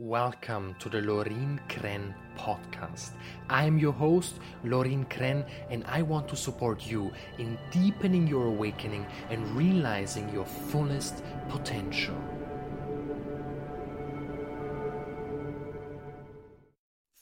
Welcome to the Lorin Krenn podcast. I am your host, Lorin Krenn, and I want to support you in deepening your awakening and realizing your fullest potential.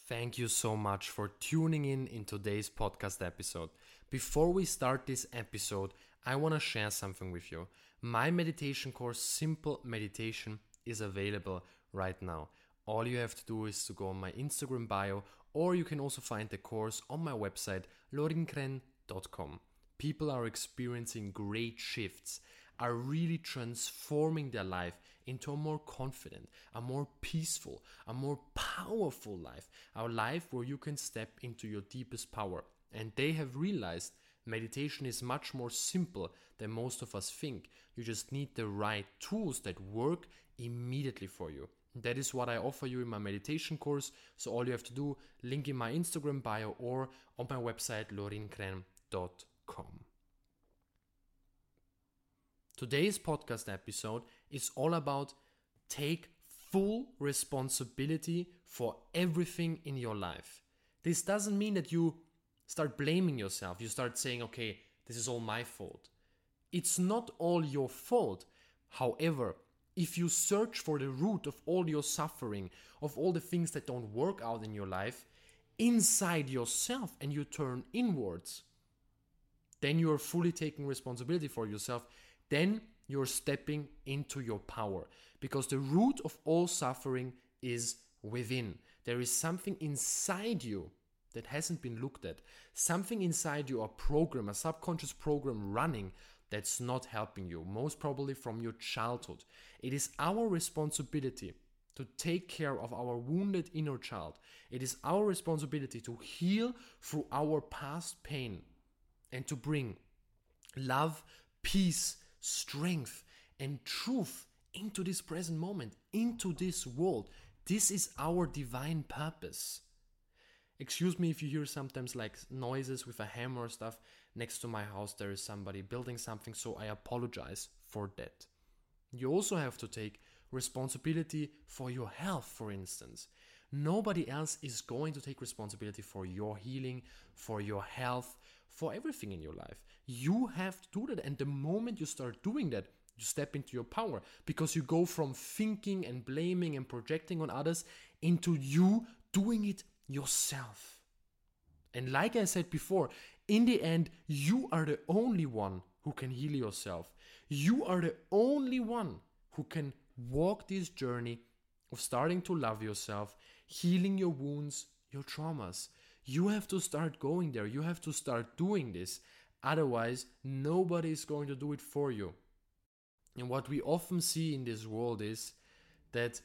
Thank you so much for tuning in in today's podcast episode. Before we start this episode, I want to share something with you. My meditation course, Simple Meditation, is available right now all you have to do is to go on my Instagram bio, or you can also find the course on my website, lorinkrenn.com. People are experiencing great shifts, are really transforming their life into a more confident, a more peaceful, a more powerful life. A life where you can step into your deepest power. And they have realized meditation is much more simple than most of us think. You just need the right tools that work immediately for you. That is what I offer you in my meditation course. So all you have to do, link in my Instagram bio or on my website lorinkrenn.com. Today's podcast episode is all about take full responsibility for everything in your life. This doesn't mean that you start blaming yourself. You start saying, okay, this is all my fault. It's not all your fault. However, if you search for the root of all your suffering, of all the things that don't work out in your life, inside yourself and you turn inwards, then you are fully taking responsibility for yourself. Then you're stepping into your power because the root of all suffering is within. There is something inside you that hasn't been looked at, something inside you, a program, a subconscious program running that's not helping you, most probably from your childhood. It is our responsibility to take care of our wounded inner child. It is our responsibility to heal through our past pain and to bring love, peace, strength, and truth into this present moment, into this world. This is our divine purpose. Excuse me if you hear sometimes like noises with a hammer or stuff next to my house there is somebody building something, so I apologize for that. You also have to take responsibility for your health, for instance. Nobody else is going to take responsibility for your healing, for your health, for everything in your life. You have to do that. And the moment you start doing that, you step into your power because you go from thinking and blaming and projecting on others into you doing it yourself. And like I said before, in the end, you are the only one who can heal yourself. You are the only one who can walk this journey of starting to love yourself, healing your wounds, your traumas. You have to start going there. You have to start doing this. Otherwise, nobody is going to do it for you. And what we often see in this world is that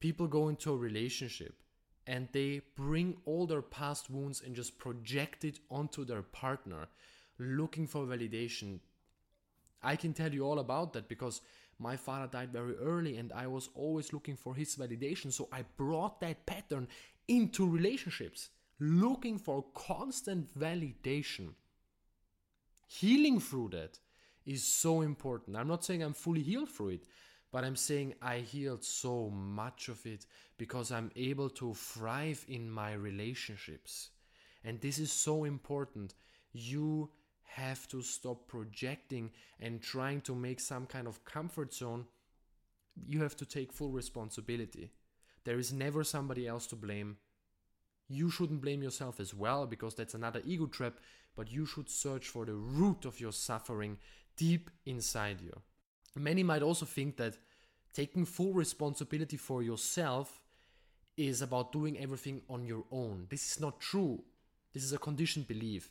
people go into a relationship and they bring all their past wounds and just project it onto their partner, looking for validation. I can tell you all about that because my father died very early and I was always looking for his validation. So I brought that pattern into relationships, looking for constant validation. Healing through that is so important. I'm not saying I'm fully healed through it, but I'm saying I healed so much of it because I'm able to thrive in my relationships. And this is so important. You have to stop projecting and trying to make some kind of comfort zone. You have to take full responsibility. There is never somebody else to blame. You shouldn't blame yourself as well because that's another ego trap, but you should search for the root of your suffering deep inside you. Many might also think that taking full responsibility for yourself is about doing everything on your own. This is not true. This is a conditioned belief.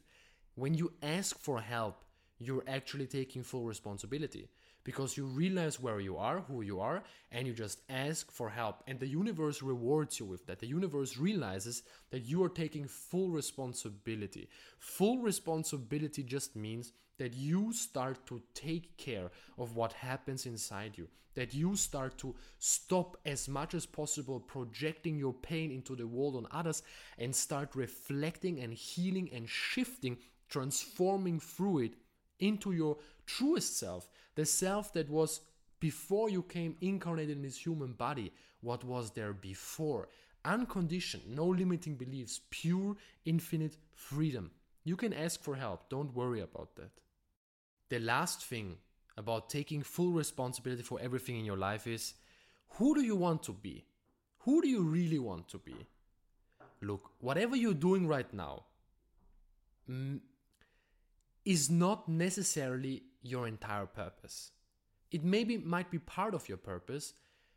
When you ask for help, you're actually taking full responsibility because you realize where you are, who you are, and you just ask for help. And the universe rewards you with that. The universe realizes that you are taking full responsibility. Full responsibility just means that you start to take care of what happens inside you, that you start to stop as much as possible projecting your pain into the world on others and start reflecting and healing and shifting, transforming through it into your truest self, the self that was before you came incarnated in this human body. what was there before. Unconditioned, no limiting beliefs, pure, infinite freedom. You can ask for help, don't worry about that. The last thing about taking full responsibility for everything in your life is who do you want to be? Who do you really want to be? Look, whatever you're doing right now mm, is not necessarily your entire purpose. It maybe might be part of your purpose,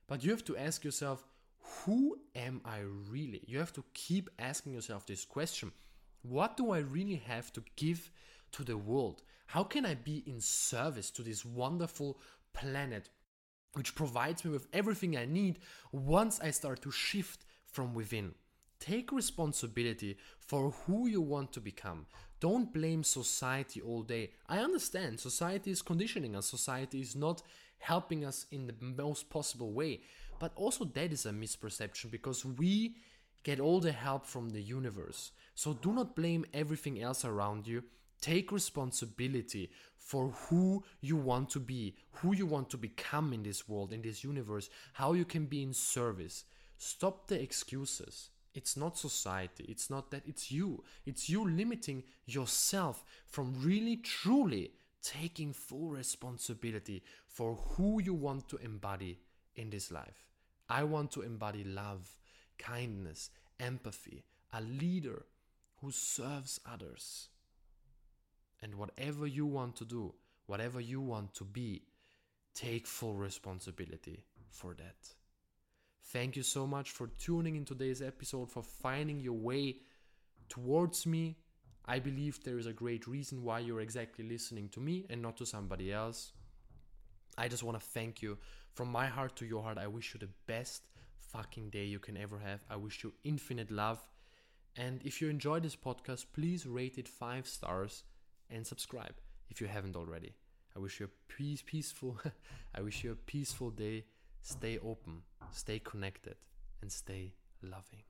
but you have to ask yourself, who am I really? You have to keep asking yourself this question. What do I really have to give to the world? How can I be in service to this wonderful planet, which provides me with everything I need once I start to shift from within? Take responsibility for who you want to become. Don't blame society all day. I understand society is conditioning us, society is not helping us in the most possible way. But also, that is a misperception because we get all the help from the universe. So, do not blame everything else around you. Take responsibility for who you want to be, who you want to become in this world, in this universe, how you can be in service. Stop the excuses. It's not society. It's not that. It's you. It's you limiting yourself from really, truly taking full responsibility for who you want to embody in this life. I want to embody love, kindness, empathy, a leader who serves others. And whatever you want to do, whatever you want to be, take full responsibility for that. Thank you so much for tuning in today's episode, for finding your way towards me. I believe there is a great reason why you're exactly listening to me and not to somebody else. I just want to thank you from my heart to your heart. I wish you the best fucking day you can ever have. I wish you infinite love. And if you enjoy this podcast, please rate it five stars and subscribe if you haven't already. I wish you a peace, peaceful. I wish you a peaceful day. Stay open, stay connected, and stay loving.